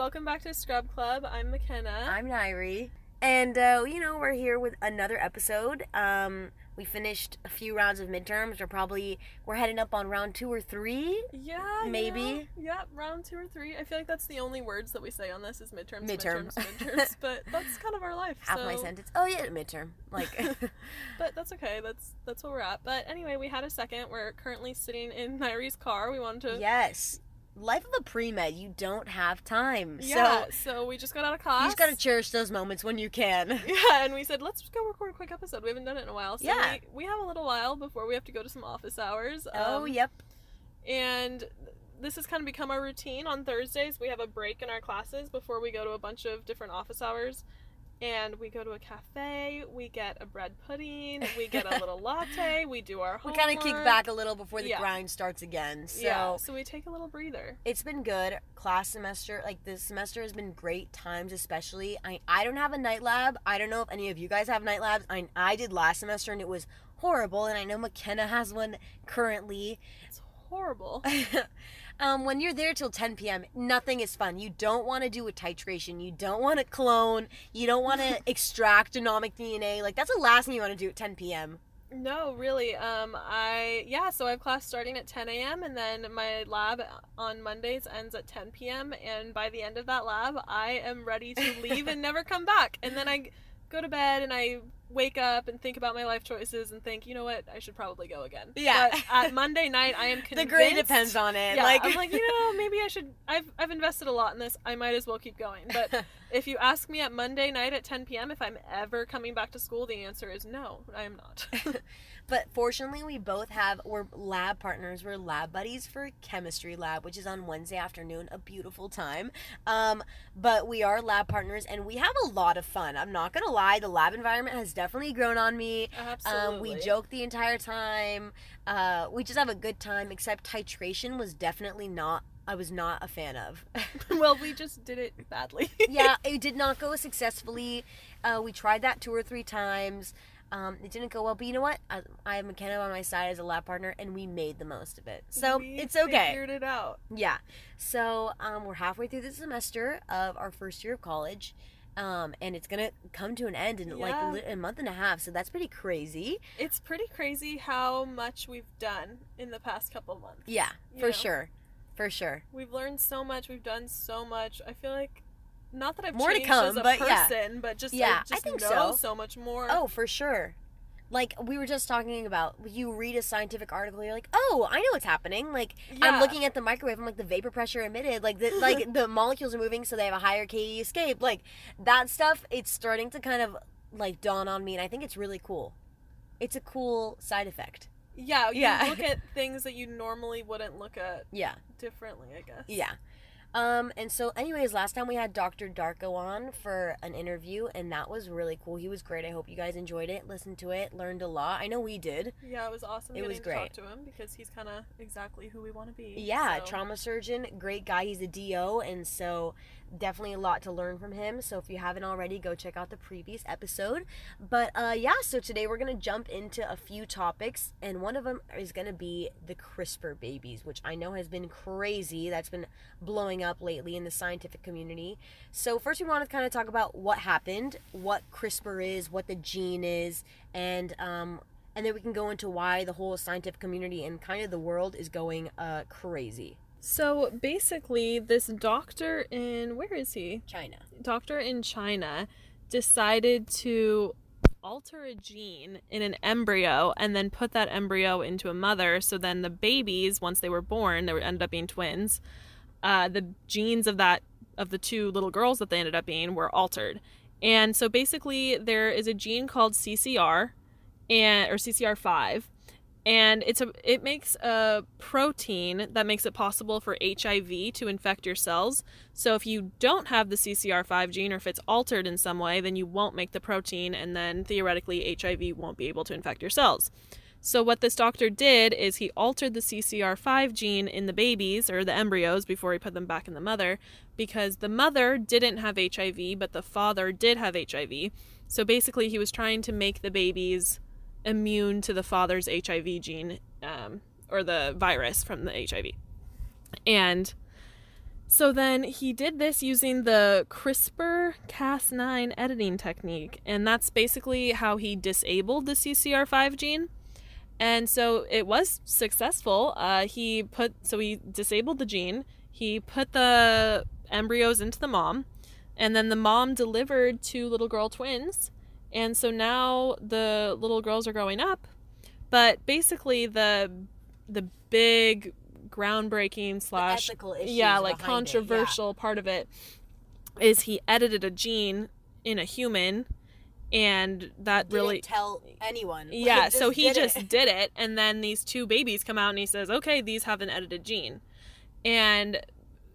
welcome back to Scrub Club. I'm McKenna. I'm Nairi. And, uh, you know, we're here with another episode. Um, we finished a few rounds of midterms. We're probably, we're heading up on round two or three. yeah, maybe. Yeah, yeah, round two or three. I feel like that's the only words that we say on this is midterms, Midterm. midterms, midterms. but that's kind of our life. Half so. my sentence. Oh, yeah, midterm. Like, But that's okay. That's that's where we're at. But anyway, we had a second. We're currently sitting in Nairi's car. We wanted to. yes. Life of a pre med, you don't have time. Yeah, So, so we just got out of class. you just gotta cherish those moments when you can. Yeah, and we said let's go record a quick episode. We haven't done it in a while, so Yeah. we, we have a little while before we have to go to some office hours. oh, Um, yep. and this has kind of become our routine on Thursdays. We have a break in our classes before we go to a bunch of different office hours. And we go to a cafe, we get a bread pudding, we get a little latte, we do our We kind of kick back a little before the Yeah. grind starts again. So, yeah, so we take a little breather. it's been good class semester like this semester has been great times especially i i don't have a night lab i don't know if any of you guys have night labs i i did last semester and it was horrible and i know mckenna has one currently It's horrible. um, when you're there till 10 p.m nothing is fun you don't want to do a titration you don't want to clone you don't want to extract genomic dna like that's the last thing you want to do at 10 p.m No, really. Um, I yeah. So I have class starting at 10 a.m. and then my lab on Mondays ends at 10 p.m. And by the end of that lab, I am ready to leave and never come back. And then I go to bed and I wake up and think about my life choices and think, you know what, I should probably go again. Yeah. But at Monday night, I am the convinced. grade depends on it Yeah, like I'm like, you know, maybe I should. I've I've invested a lot in this. I might as well keep going. But if you ask me at Monday night at 10 p.m. if I'm ever coming back to school, the answer is no, I am not. But fortunately, we both have we're lab partners. We're lab buddies for chemistry lab, which is on Wednesday afternoon. A beautiful time. Um, but we are lab partners, and we have a lot of fun. I'm not gonna lie, the lab environment has definitely grown on me. Absolutely. Um, we joke the entire time. Uh, we just have a good time. Except titration was definitely not. I was not a fan of. well, we just did it badly. yeah, it did not go successfully. Uh, we tried that two or three times. Um, it didn't go well, but you know what? I, I have McKenna on my side as a lab partner, and we made the most of it. So We it's okay. Figured it out. Yeah. So um, we're halfway through the semester of our first year of college, um, and it's gonna come to an end in Yeah. like li- a month and a half. So that's pretty crazy. It's pretty crazy how much we've done in the past couple months. Yeah, for know? sure, for sure. We've learned so much. We've done so much. I feel like not that I've More to changed come, as a but yeah. person, but just Yeah, I I just think know so. so much more. Oh, for sure. Like we were just talking about, you read a scientific article, you're like, "Oh, I know what's happening." Like I'm looking at the microwave, I'm like, the vapor pressure emitted, like the like the molecules are moving, so they have a higher KE escape. Like that stuff, it's starting to kind of like dawn on me, and I think it's really cool. It's a cool side effect. yeah, you Yeah. look at things that you normally wouldn't look at Yeah, differently. I guess. yeah. Um, and so, anyways, last time we had Dr. Darko on for an interview, and that was really cool. He was great. I hope you guys enjoyed it, listened to it, learned a lot. I know we did. Yeah, it was awesome It getting was to talk to him because he's kind of exactly who we want to be. Yeah, so. trauma surgeon, great guy. He's a DO, and so definitely a lot to learn from him. So if you haven't already, go check out the previous episode. But uh, yeah, so today we're gonna jump into a few topics, and one of them is gonna be the CRISPR babies, which I know has been crazy. That's been blowing up lately in the scientific community. So first, we want to kind of talk about what happened, what CRISPR is, what the gene is, and um, and then we can go into why the whole scientific community and kind of the world is going uh crazy. So basically, this doctor in where is he? China. Doctor in China decided to alter a gene in an embryo and then put that embryo into a mother. So then the babies, once they were born, they were ended up being twins. Uh, the genes of that of the two little girls that they ended up being were altered. And so basically, there is a gene called CCR, and or CCR5, and it's a it makes a protein that makes it possible for HIV to infect your cells. So if you don't have the CCR5 gene or if it's altered in some way, then you won't make the protein and then theoretically HIV won't be able to infect your cells. So what this doctor did is he altered the CCR5 gene in the babies or the embryos before he put them back in the mother because the mother didn't have HIV but the father did have HIV. So basically he was trying to make the babies immune to the father's HIV gene um, or the virus from the HIV. And So then he did this using the CRISPR Cas9 editing technique, and that's basically how he disabled the CCR5 gene. And so it was successful. Uh, he put so he disabled the gene. He put the embryos into the mom, and then the mom delivered two little girl twins. And so now the little girls are growing up, but basically the the big groundbreaking slash yeah like behind it, yeah. controversial part of it is he edited a gene in a human and that Didn't really tell anyone. Like, yeah so he did it. just did it and then these two babies come out and he says okay these have an edited gene and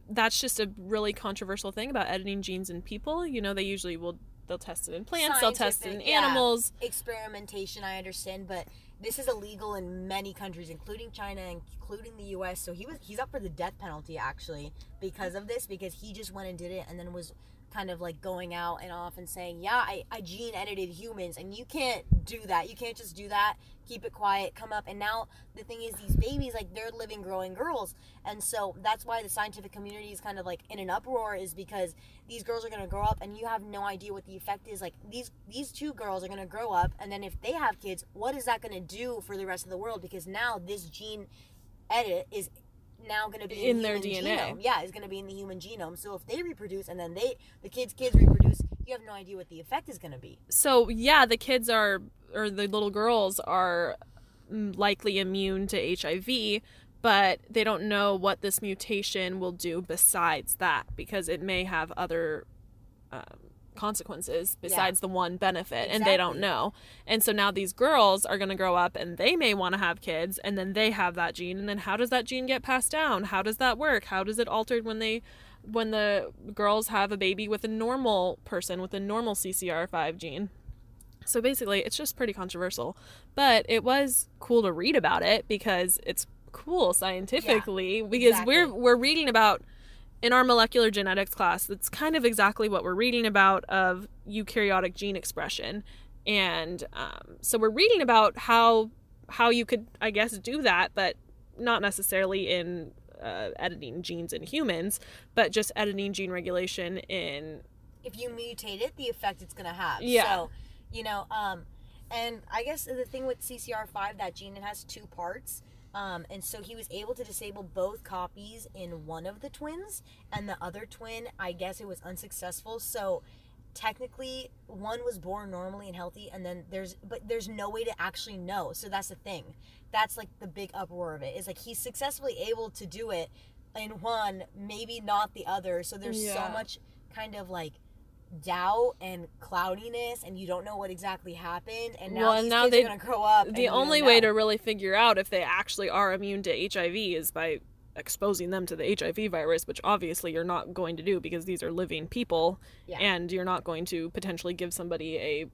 that's just a really controversial thing about editing genes in people you know they usually will they'll test it in plants they'll test it in Scientific, yeah. animals. Experimentation i understand but this is illegal in many countries including china including the us so he was he's up for the death penalty actually because of this because he just went and did it and then was kind of like going out and off and saying yeah i, I gene edited humans and you can't do that. You can't just do that keep it quiet come up and now the thing is these babies like they're living growing girls. And so that's why the scientific community is kind of like in an uproar is because these girls are going to grow up and you have no idea what the effect is. Like these these two girls are going to grow up and then if they have kids what is that going to do for the rest of the world? Because now this gene edit is now going to be In in, their DNA. genome. yeah it's going to be in the human genome so if they reproduce and then they the kids kids reproduce you have no idea what the effect is going to be so yeah the kids are or the little girls are mm, likely immune to hiv but they don't know what this mutation will do besides that because it may have other um, consequences besides the one benefit and they don't know. And so now these girls are going to grow up and they may want to have kids and then they have that gene and then how does that gene get passed down? How does that work? How does it altered when they when the girls have a baby with a normal person with a normal ccr5 gene? So basically, it's just pretty controversial. But it was cool to read about it because it's cool scientifically because we're we're reading about in our molecular genetics class, that's kind of exactly what we're reading about of eukaryotic gene expression. And um, so we're reading about how how you could I guess do that, but not necessarily in uh, editing genes in humans, but just editing gene regulation in if you mutate it, the effect it's gonna have. Yeah. So, you know, um, and I guess the thing with CCR5, that gene, it has two parts. Um, and so he was able to disable both copies in one of the twins, and the other twin, I guess it was unsuccessful. So technically, one was born normally and healthy, and then there's, but there's no way to actually know. So that's the thing. That's like the big uproar of it. Is like he's successfully able to do it in one, maybe not the other. So there's Yeah. so much kind of like doubt and cloudiness and you don't know what exactly happened and now Well, now kids they- are gonna grow up the only way to really figure out if they actually are immune to HIV is by exposing them to the HIV virus, which obviously you're not going to do because these are living people, Yeah. and you're not going to potentially give somebody a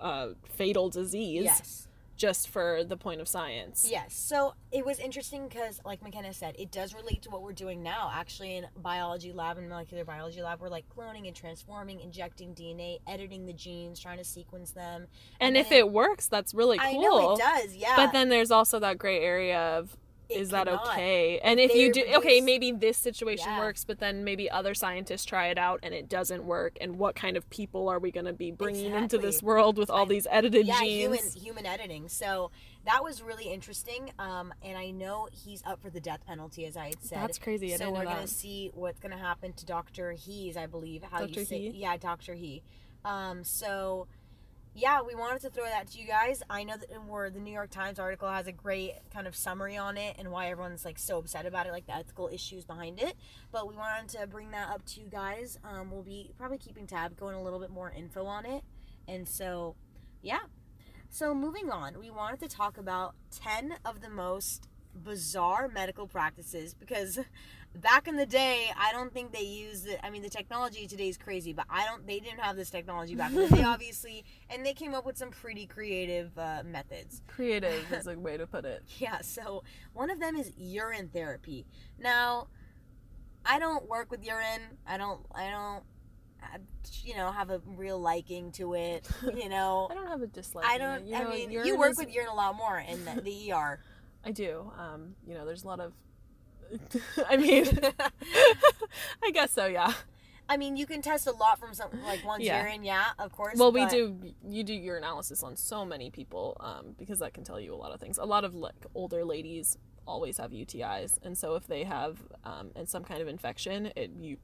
uh, fatal disease. Yes just for the point of science. yes so it was interesting because like mckenna said it does relate to what we're doing now actually in biology lab and molecular biology lab we're like cloning and transforming injecting dna editing the genes trying to sequence them And then if it works, that's really cool. i know it does yeah But then there's also that gray area of It is that okay? And if they you do, okay, maybe this situation Yeah. works, but then maybe other scientists try it out and it doesn't work. And what kind of people are we going to be bringing into this world with all I- these edited yeah genes? human human editing so that was really interesting um and i know he's up for the death penalty as i had said That's crazy. I so we're gonna see what's gonna happen to Doctor He's, I believe. How Dr. you say? He? Yeah, Doctor He. Um, so yeah, we wanted to throw that to you guys. I know that we're the New York Times article has a great kind of summary on it and why everyone's like so upset about it, like the ethical issues behind it. But we wanted to bring that up to you guys. Um, we'll be probably keeping tab, going a little bit more info on it, and so yeah. So moving on, we wanted to talk about ten of the most bizarre medical practices because back in the day i don't think they used it i mean the technology today is crazy but i don't they didn't have this technology back in the day obviously and they came up with some pretty creative uh, methods Creative is a way to put it. yeah so one of them is urine therapy now i don't work with urine i don't i don't uh, you know have a real liking to it you know I don't have a dislike. i don't. You i know, mean you work is- with urine a lot more in the, the er I do. Um, you know, there's a lot of I mean, I guess so. Yeah. I mean, you can test a lot from something like one's Yeah. urine, yeah, of course. Well, we but- do. You do your analysis on so many people um, because that can tell you a lot of things. A lot of like older ladies always have UTIs, and so if they have um, and some kind of infection, it you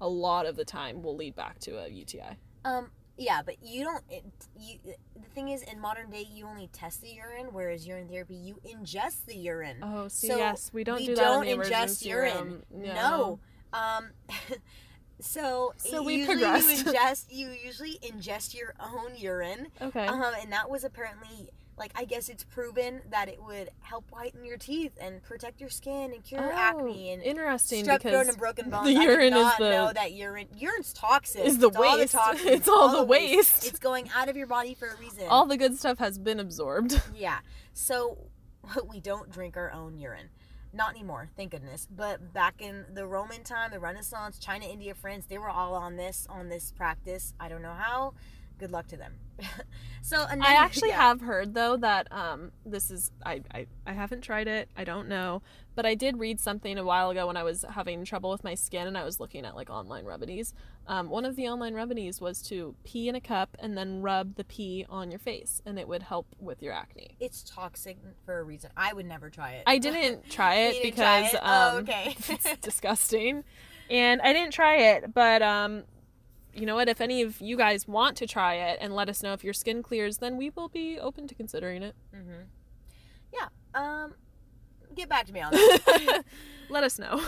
a lot of the time will lead back to a UTI. Um, yeah, but you don't. It, you the thing is, in modern day, you only test the urine, whereas urine therapy, you ingest the urine. Oh, see, So, yes, we don't we do that don't in ingest urine. room. No. Um, so So we usually progressed. You ingest. You usually ingest your own urine. Okay. Um, and that was apparently like I guess it's proven that it would help whiten your teeth and protect your skin and cure oh, acne and Oh, interesting strep because throat and broken bones. the I urine did is the- know that urine urine's toxic. is the It's all the waste. toxins, It's all the waste. It's going out of your body for a reason. all the good stuff has been absorbed. yeah. So we don't drink our own urine. Not anymore, thank goodness. But back in the Roman time, the Renaissance, China, India, France, they were all on this on this practice. I don't know how. Good luck to them. so I actually yeah. have heard though that um this is I, I I haven't tried it. I don't know, but I did read something a while ago when I was having trouble with my skin and I was looking at like online remedies. Um, one of the online remedies was to pee in a cup and then rub the pee on your face, and it would help with your acne. It's toxic for a reason. I would never try it. I didn't try it didn't try because it? Oh, um, okay. it's disgusting, and I didn't try it. But um, you know what? If any of you guys want to try it and let us know if your skin clears, then we will be open to considering it. hmm Yeah. Um, get back to me on that. let us know.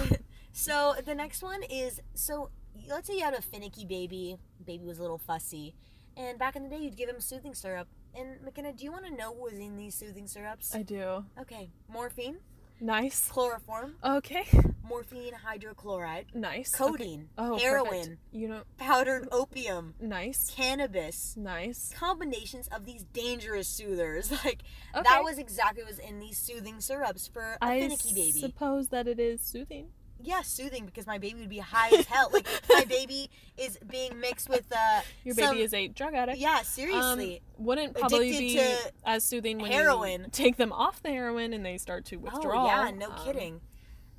so the next one is so let's say you had a finicky baby. Baby was a little fussy, and back in the day you'd give him soothing syrup. And McKenna, do you want to know what was in these soothing syrups? I do. Okay, morphine, Nice. chloroform, Okay. morphine hydrochloride, Nice. Okay. codeine, Oh, heroin, perfect. You know, powdered opium, nice. cannabis. Nice. Combinations of these dangerous soothers, like Okay. that was exactly what was in these soothing syrups for a I finicky baby. suppose that it is soothing. Yeah, soothing because my baby would be high as hell. Like my baby is being mixed with uh Your some- baby is a drug addict. yeah, seriously. Um, wouldn't probably be as soothing when heroin. you take them off the heroin and they start to withdraw. Oh yeah, no Um, kidding.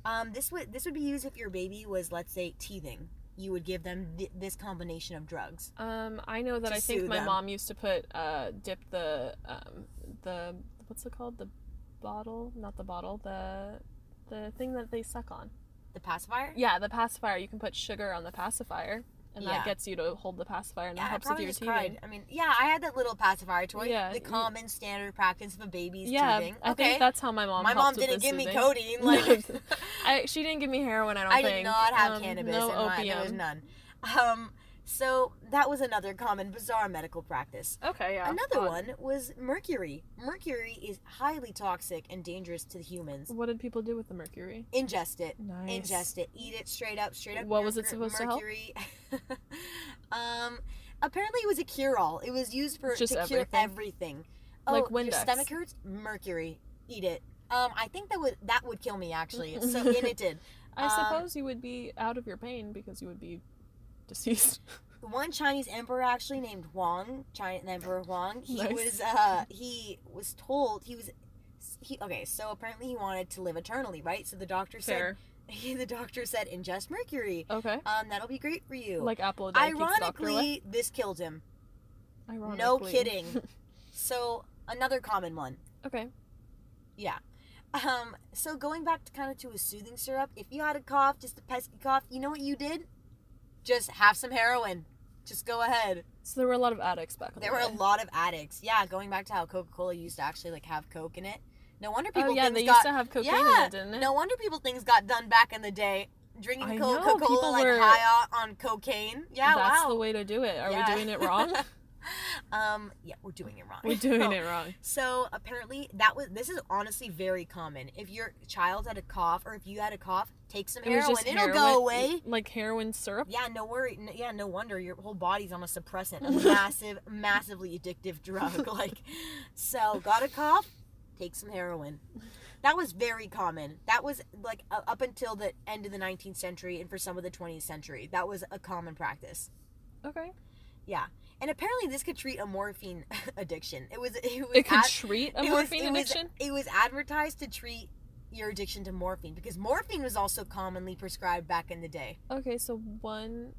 Um, this would this would be used if your baby was let's say teething. You would give them th- this combination of drugs. Um, I know that I think my them. mom used to put uh dip the um the what's it called the bottle not the bottle the the thing that they suck on The pacifier. yeah the pacifier you can put sugar on the pacifier and Yeah. that gets you to hold the pacifier and that Yeah, I helps with your teething. cried. I mean, yeah, I had that little pacifier toy. Yeah, the common standard practice of a baby's Yeah, teething. I okay. think that's how my mom. my mom didn't give me soothing. codeine. Like I, she didn't give me heroin. I don't think. I think. did not have Um, cannabis. No in my, opium. there was none. Um, so that was another common bizarre medical practice. Okay, yeah. Another one was mercury. Mercury is highly toxic and dangerous to the humans. What did people do with the mercury? Ingest it. Nice. Ingest it. Eat it straight up. Straight up. What was it supposed to help? mercury. um, apparently it was a cure-all. It was used for Just to cure everything? everything. Oh, Like your stomach hurts. Mercury. Eat it. Um, I think that would that would kill me actually. So and it did. I Um, suppose you would be out of your pain because you would be deceased. one Chinese emperor actually named Huang, China Emperor Huang. He Nice. was uh he was told he was he okay, so apparently he wanted to live eternally, right? So the doctor Fair. said the doctor said ingest mercury. Okay. Um that'll be great for you. Like apple a day keeps doctor. Ironically, this killed him. Ironically. No kidding. So another common one. okay. Yeah. Um so going back to kind of to a soothing syrup, if you had a cough, just a pesky cough, you know what you did? Just have some heroin. Just go ahead. So there were a lot of addicts back in There the were a lot of addicts. Yeah, going back to how Coca Cola used to actually like have Coke in it. No wonder oh, people Oh yeah, they got used to have cocaine yeah, in it, didn't it? no wonder people things got done back in the day. Drinking Coca Cola like were- high on, on cocaine. Yeah, That's wow. the way to do it. Are Yeah. we doing it wrong? um, yeah, we're doing it wrong. We're doing it wrong. So apparently that was this is honestly very common. If your child had a cough or if you had a cough, take some it heroin. It'll heroin, go away. Like heroin syrup. Yeah, no worry. n- Yeah, no wonder your whole body's on a suppressant, a massive, massively addictive drug. Like, so got a cough, take some heroin. That was very common. That was like uh, up until the end of the 19th century and for some of the 20th century. That was a common practice. Okay. Yeah, and apparently this could treat a morphine addiction. It was. It was. It could ad- treat a it was- morphine it was- addiction. it was advertised to treat your addiction to morphine because morphine was also commonly prescribed back in the day. Okay, so one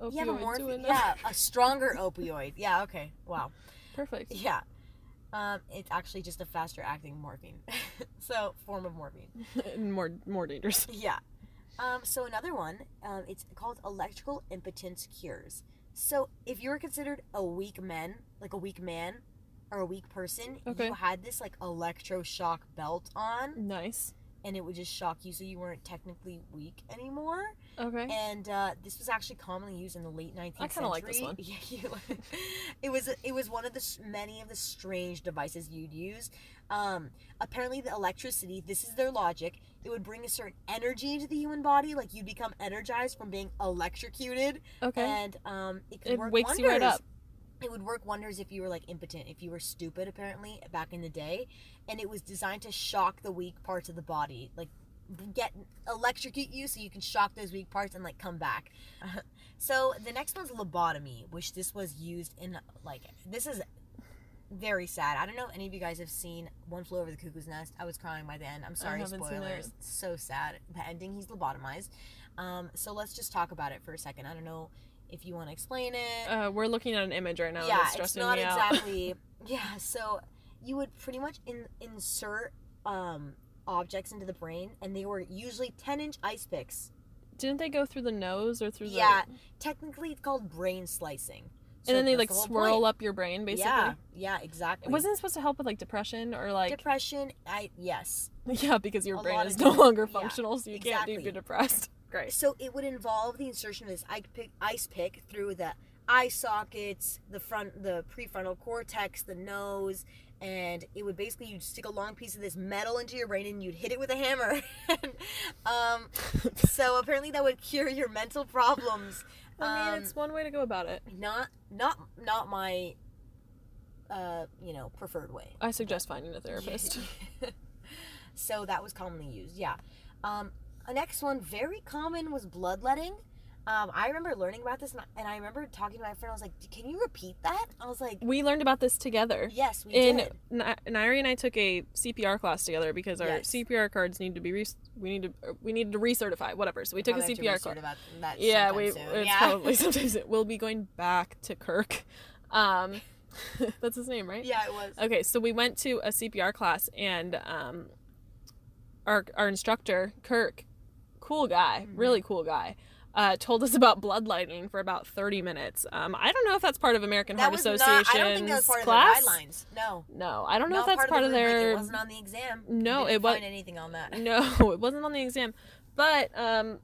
opioid yeah, morphine. Yeah, a stronger opioid. Yeah. Okay. Wow. Perfect. Yeah. Um, it's actually just a faster acting morphine. so form of morphine. More more dangerous. Yeah. Um, so another one, um, it's called electrical impotence cures. So if you were considered a weak man, like a weak man or a weak person, Okay. you had this like electroshock belt on, Nice. and it would just shock you, so you weren't technically weak anymore. Okay. And uh, this was actually commonly used in the late 19th I kinda like this one. Yeah, you, it was it was one of the many of the strange devices you'd use. Um, apparently, the electricity. This is their logic. It would bring a certain energy into the human body, like you'd become energized from being electrocuted, Okay. and um, it could It work wakes wonders. you right up. It would work wonders if you were like impotent, if you were stupid, apparently back in the day, and it was designed to shock the weak parts of the body, like get electrocute you so you can shock those weak parts and like come back. so the next one's lobotomy, which this was used in like this is very sad. I don't know if any of you guys have seen One Flew Over the Cuckoo's Nest. I was crying by the end. I'm sorry, spoilers. So sad. The ending, he's lobotomized. Um, so let's just talk about it for a second. I don't know if you want to explain it Uh, we're looking at an image right now. yeah, it's not exactly. yeah, so you would pretty much in, insert um, objects into the brain, and they were usually ten-inch ice picks. Didn't they go through the nose or through the? Yeah, technically it's called brain slicing. So And then they like the swirl point. up your brain, basically. Yeah, yeah, exactly. Wasn't it supposed to help with like depression or like? depression? I yes. yeah, because your A brain is no longer yeah, functional, so you can't be depressed. Great. So it would involve the insertion of this ice pick, ice pick through the eye sockets, the front, the prefrontal cortex, the nose, and it would basically you'd stick a long piece of this metal into your brain and you'd hit it with a hammer. And, um, so apparently that would cure your mental problems. I mean, Um, it's one way to go about it. Not not not my, uh, you know, preferred way. I suggest finding a therapist. so that was commonly used. Yeah. Um, a next one, very common, was bloodletting. Um, I remember learning about this, and I, remember talking to my friend. I was like, "Can you repeat that?" I was like, we learned about this together. "Yes, we In did." N- Nairi and I took a CPR class together because our Yes. CPR cards need to be re- we need to we needed to recertify whatever. So we took a Probably to CPR card. Yeah, we soon. it's yeah. probably sometimes it will be going back to Kirk. Um, that's his name, right? yeah, it was. Okay, so we went to a CPR class and um, our our instructor Kirk, cool guy, Mm-hmm. really cool guy. Uh, told us about bloodletting for about 30 minutes. Um, I don't know if that's part of American That Heart Association's not. I don't think that was part class. of guidelines. No. No, I don't know Not if that's part, the of rubric. their. It wasn't on the exam. No, it wa- find anything on that. No, it wasn't on the exam. But um,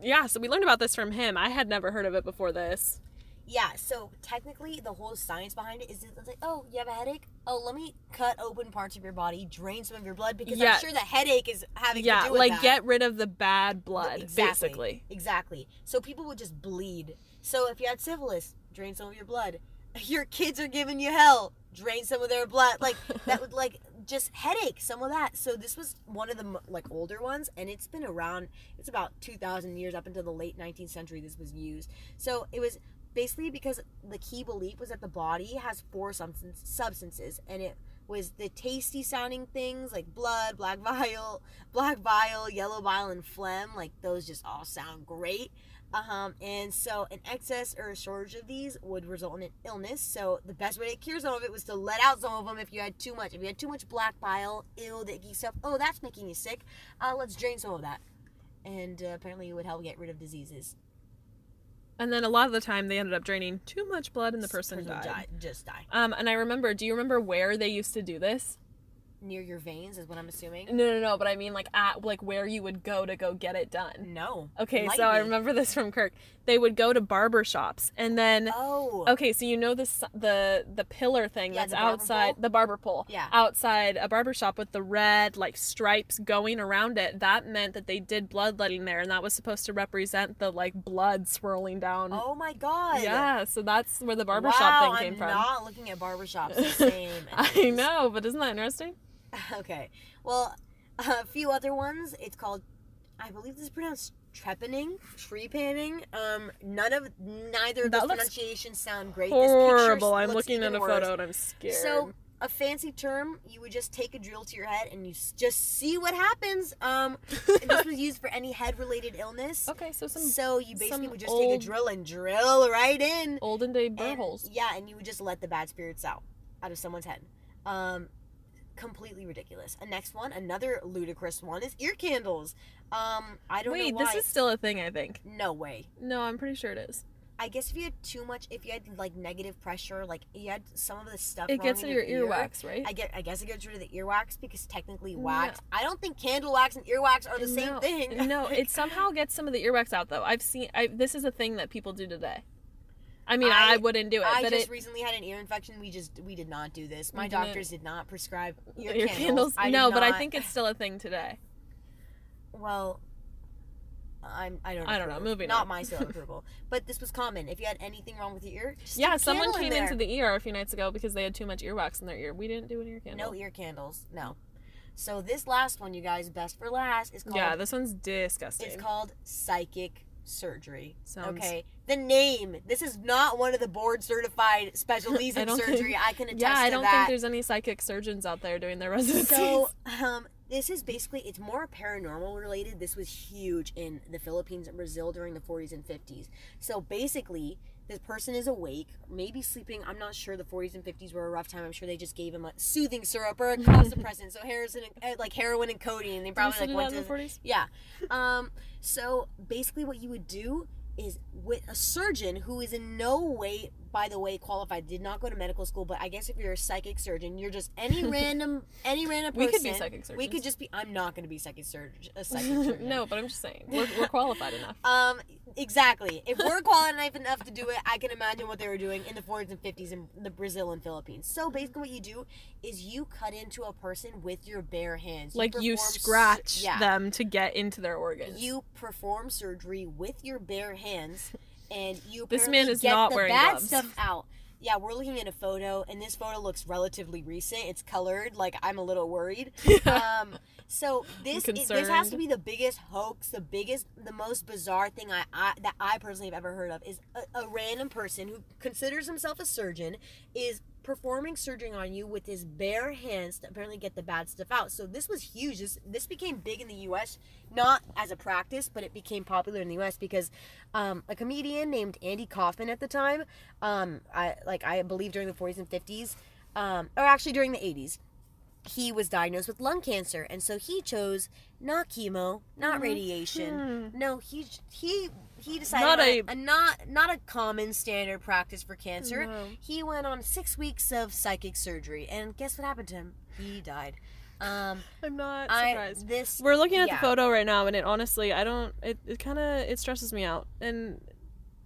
yeah, so we learned about this from him. I had never heard of it before this. Yeah, so technically, the whole science behind it is it's like, oh, you have a headache? Oh, let me cut open parts of your body, drain some of your blood, because Yeah. I'm sure the headache is having to Yeah, do with like that. get rid of the bad blood, Exactly. basically. Exactly. So people would just bleed. So if you had syphilis, drain some of your blood. Your kids are giving you hell, drain some of their blood. Like that would like just headache, some of that. So this was one of the like older ones, and it's been around. It's about two thousand years up until the late nineteenth century. This was used. So it was basically because the key belief was that the body has four substance, substances, and it was the tasty sounding things like blood, black bile, black bile, yellow bile, and phlegm. Like those just all sound great. Um, and so an excess or a shortage of these would result in an illness. So the best way to cure some of it was to let out some of them if you had too much. If you had too much black bile, ill, the icky stuff, oh, that's making you sick. Uh, let's drain some of that. And uh, apparently it would help get rid of diseases. And then a lot of the time they ended up draining too much blood and the person would died. die- just die. Um, and I remember, do you remember where they used to do this? Near your veins is what I'm assuming. No, no, no, but I mean like at like where you would go to go get it done. No. Okay, so I remember this from Kirk. They would go to barber shops and then Oh. Okay, so you know this the the pillar thing Yeah, that's the outside pole? the barber pole. Yeah. Outside a barber shop with the red like stripes going around it. That meant that they did bloodletting there and that was supposed to represent the like blood swirling down. Oh my god. yeah, so that's where the barber wow, shop thing came from. I'm not looking at barbershops the same. I know, but isn't that interesting? Okay. Well, a few other ones. It's called, I believe this is pronounced trepanning, trepanning. Um, none of neither of those pronunciations sound great. Horrible. I'm looking at a worse. photo and I'm scared. So a fancy term, you would just take a drill to your head and you s- just see what happens. Um, this was used for any head-related illness. Okay, so some So you basically would just take a drill and drill right in. olden day burr holes. Yeah, and you would just let the bad spirits out out of someone's head. Um, completely ridiculous. A next one, another ludicrous one, is ear candles. Um, I don't Wait, know why. this is still a thing, I think. no way. No, I'm pretty sure it is. I guess if you had too much, if you had like negative pressure, like you had some of the stuff. It gets in your ear, earwax, right? I get. I guess it gets rid of the earwax because technically No. wax. I don't think candle wax and earwax are the same thing. no, it somehow gets some of the earwax out though. I've seen. I this is a thing that people do today. I mean, I, I- wouldn't do it, I but just it, recently had an ear infection. We just we did not do this. My doctors did not prescribe ear, ear candles. candles. No, but I think it's still a thing today. Well, I'm. I don't. Know. I don't know, moving Not on. my seal approval. But this was common. If you had anything wrong with your ear, just Yeah, someone candle in came into the ER a few nights ago because they had too much earwax in their ear. We didn't do an ear candle. No ear candles. No. So this last one, you guys, best for last, is called. yeah, this one's disgusting. It's called psychic surgery. Sounds- Okay. The name. This is not one of the board certified specialties in surgery. think- I can attest yeah, I don't that. think there's any psychic surgeons out there doing their residency. So, um, this is basically it's more paranormal related. This was huge in the Philippines and Brazil during the 40s and 50s. So basically, this person is awake, maybe sleeping. I'm not sure. The 40s and 50s were a rough time. I'm sure they just gave him a soothing syrup or a cough suppressant. So and, uh, like heroin and codeine. They probably like went to the 40s? yeah. Um, so basically, what you would do is with a surgeon who is in no way, by the way, qualified, did not go to medical school, but I guess if you're a psychic surgeon, you're just any random, any random person. We could be psychic surgeons. We could just be. I'm not going to be psychic surgeon. A psychic surgeon. no, but I'm just saying we're, we're qualified enough. Um, exactly. If we're qualified enough to do it, I can imagine what they were doing in the 40s and 50s in the Brazil and Philippines. So basically, what you do is you cut into a person with your bare hands. Like you perform s- scratch yeah. them to get into their organs. You perform surgery with your bare hands, and you. This man is get not the wearing bad gloves. stuff out. Yeah, we're looking at a photo, and this photo looks relatively recent. It's colored. Like I'm a little worried. um, so this it- this has to be the biggest hoax, the biggest, the most bizarre thing I, I that I personally have ever heard of is a, a random person who considers himself a surgeon is performing surgery on you with his bare hands to apparently get the bad stuff out. So this was huge. This this became big in the U.S. not as a practice, but it became popular in the U.S. because um, a comedian named Andy Kaufman at the time, um, I like I believe during the 40s and 50s, um, or actually during the 80s, he was diagnosed with lung cancer, and so he chose not chemo, not radiation. No, he he he decided Not a- a not not a common standard practice for cancer. No. He went on six weeks of psychic surgery, and guess what happened to him? He died. Um, I'm not I surprised. this We're looking at yeah. the photo right now, and it honestly, I don't. It, it kind of it stresses me out, and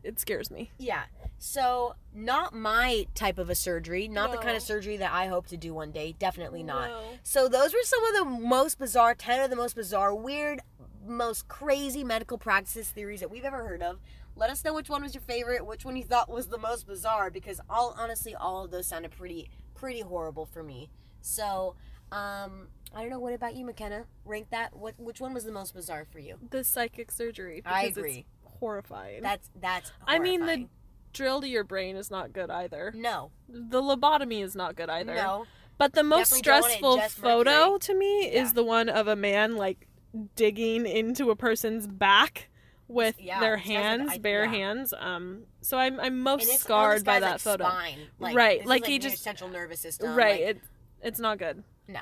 it scares me. Yeah. So, not my type of a surgery, not the kind of surgery that I hope to do one day. Definitely not. No. So, those were some of the most bizarre, 10 of the most bizarre, weird, most crazy medical practices theories that we've ever heard of. Let us know which one was your favorite, which one you thought was the most bizarre, because all honestly, all of those sounded pretty, pretty horrible for me. So, um, I don't know. What about you, McKenna? Rank that. What? Which one was the most bizarre for you? The psychic surgery. I because agree. It's horrifying. That's that's. Horrifying. I mean, the drill to your brain is not good either. no, The lobotomy is not good either. no. But the most Definitely don't want it stressful photo Mercury. to me Yeah. is the one of a man like digging into a person's back with Yeah, their it sounds like hands, I- bare yeah. hands. Um, so I'm I'm most scarred by that like, photo. Spine. Like, Right, like, he just- central nervous system. right, it it's not good. no.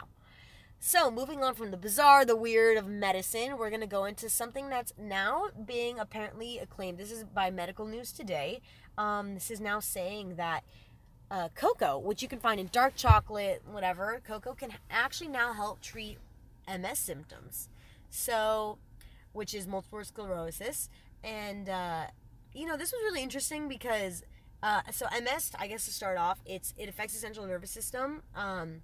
So moving on from the bizarre, the weird of medicine, we're gonna go into something that's now being apparently acclaimed. This is by Medical News Today. Um, this is now saying that uh, cocoa, which you can find in dark chocolate, whatever, cocoa can actually now help treat MS symptoms. So, which is multiple sclerosis, and uh, you know this was really interesting because uh, so MS, I guess to start off, it's it affects the central nervous system. Um,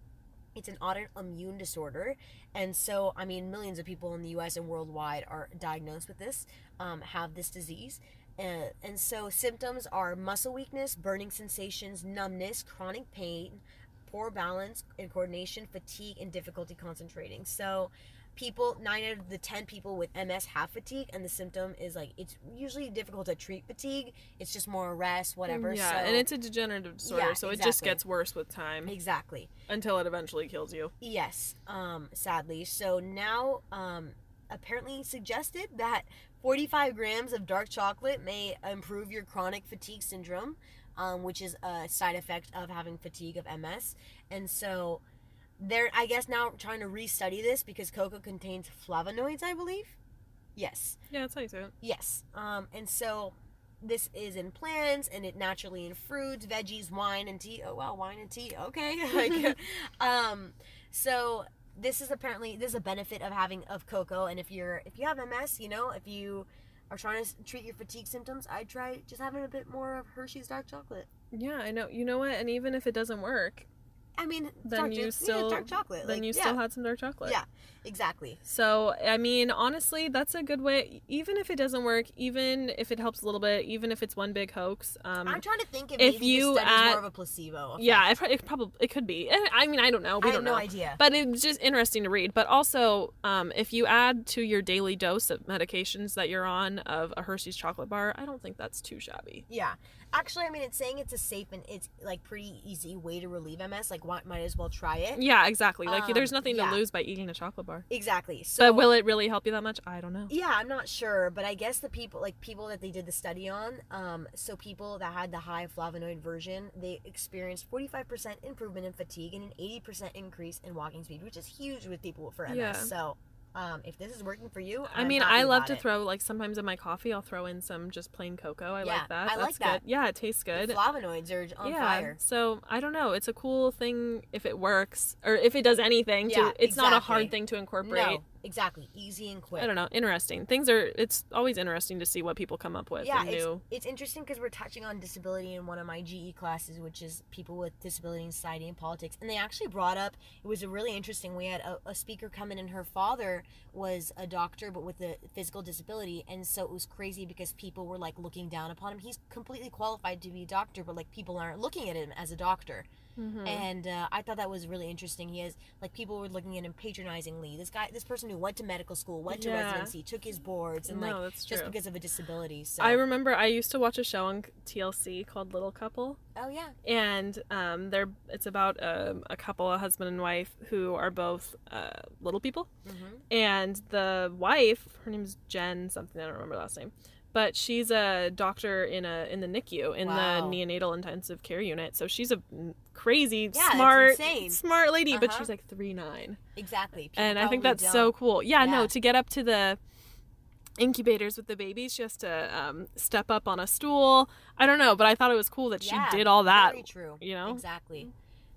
it's an autoimmune disorder, and so I mean millions of people in the U.S. and worldwide are diagnosed with this, um, have this disease. Uh, and so symptoms are muscle weakness, burning sensations, numbness, chronic pain, poor balance and coordination, fatigue, and difficulty concentrating. So, people nine out of the ten people with ms have fatigue and the symptom is like it's usually difficult to treat fatigue. It's just more rest whatever Yeah, so and it's a degenerative disorder, Yeah, so it just gets worse with time. Exactly. Until it eventually kills you. yes um sadly. So now um apparently suggested that 45 grams of dark chocolate may improve your chronic fatigue syndrome um, which is a side effect of having fatigue of ms and so they're i guess now trying to restudy this because cocoa contains flavonoids i believe yes Yeah, that's how you say it. Yes. Um, and so this is in plants and it naturally in fruits, veggies, wine, and tea. Oh wow, wine and tea. Okay. like, um, so this is apparently this is a benefit of having of cocoa. And if you're if you have MS, you know, if you are trying to treat your fatigue symptoms, I'd try just having a bit more of Hershey's dark chocolate. Yeah, I know. You know what? And even if it doesn't work, I mean, then dark, you yeah, still dark chocolate. Then like, you yeah, still had some dark chocolate. Yeah. exactly. So, I mean, honestly, that's a good way. Even if it doesn't work, even if it helps a little bit, even if it's one big hoax. Um, I'm trying to think if, if maybe you add- more of a placebo. effect. yeah, it, it probably it could be. Eh, I mean, I don't know. We I don't have no know. idea. But it's just interesting to read. But also, um, if you add to your daily dose of medications that you're on of a Hershey's chocolate bar, I don't think that's too shabby. Yeah. Actually, I mean, it's saying it's a safe and it's like pretty easy way to relieve MS. Like, why, might as well try it. Yeah, exactly. Like, Um, there's nothing yeah. to lose by eating a chocolate bar. Exactly. So, but will it really help you that much? I don't know. yeah, I'm not sure, but I guess the people, like people that they did the study on, um, so people that had the high flavonoid version, they experienced 45% improvement in fatigue and an 80% increase in walking speed, which is huge with people for MS. Yeah. So, um, if this is working for you, I mean, I love to it. throw like sometimes in my coffee, I'll throw in some just plain cocoa. I Yeah, like that. I That's like that. good. Yeah, it tastes The good. flavonoids are on yeah. fire. So I don't know. It's a cool thing if it works or if it does anything. Yeah, to, it's not a hard thing to incorporate. No, exactly. Easy and quick. I don't know. Interesting. Things are. It's always interesting to see what people come up with. yeah it's, new. it's interesting because we're touching on disability in one of my ge classes which is people with disability in society and politics and they actually brought up it was a really interesting we had a, a speaker come in and her father was a doctor but with a physical disability and so it was crazy because people were like looking down upon him he's completely qualified to be a doctor but like people aren't looking at him as a doctor Mhm. and uh, I thought that was really interesting. He has like people were looking at him patronizingly. This guy, this person who went to medical school, went to Yeah. residency, took his boards, and No, like just because of a disability. So I remember I used to watch a show on TLC called Little Couple, oh yeah, and um, they're it's about um, a couple, a husband and wife, who are both uh, little people. mm-hmm. and the wife her name's jen something i don't remember last name but she's a doctor in a in the nicu in Wow. the neonatal intensive care unit so she's a crazy Yeah, smart smart lady but Uh-huh. she's like three nine exactly. People and i think that's so don't. cool yeah, Yeah. no to get up to the incubators with the babies she has to um, step up on a stool i don't know but i thought it was cool that Yeah, she did all that Very true. you know? exactly.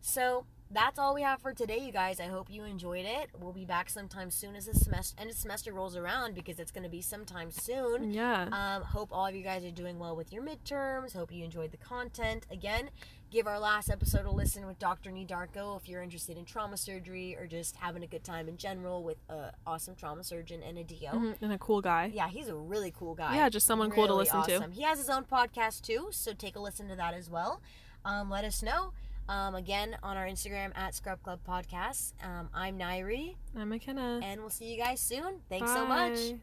So that's all we have for today, you guys. I hope you enjoyed it. We'll be back sometime soon as the semester end of semester rolls around because it's going to be sometime soon. yeah Um, hope all of you guys are doing well with your midterms. Hope you enjoyed the content. Again, give our last episode a listen with Dr. Nii Darko if you're interested in trauma surgery or just having a good time in general with a awesome trauma surgeon and a DO. Mhm, and a cool guy Yeah, he's a really cool guy. Yeah, just someone cool to Really listen to. He has his own podcast too, so take a listen to that as well. Um, let us know. Um, again on our Instagram at Scrub Club Podcast. Um, I'm Nairi, i'm mckenna and we'll see you guys soon. Thanks so much. Bye.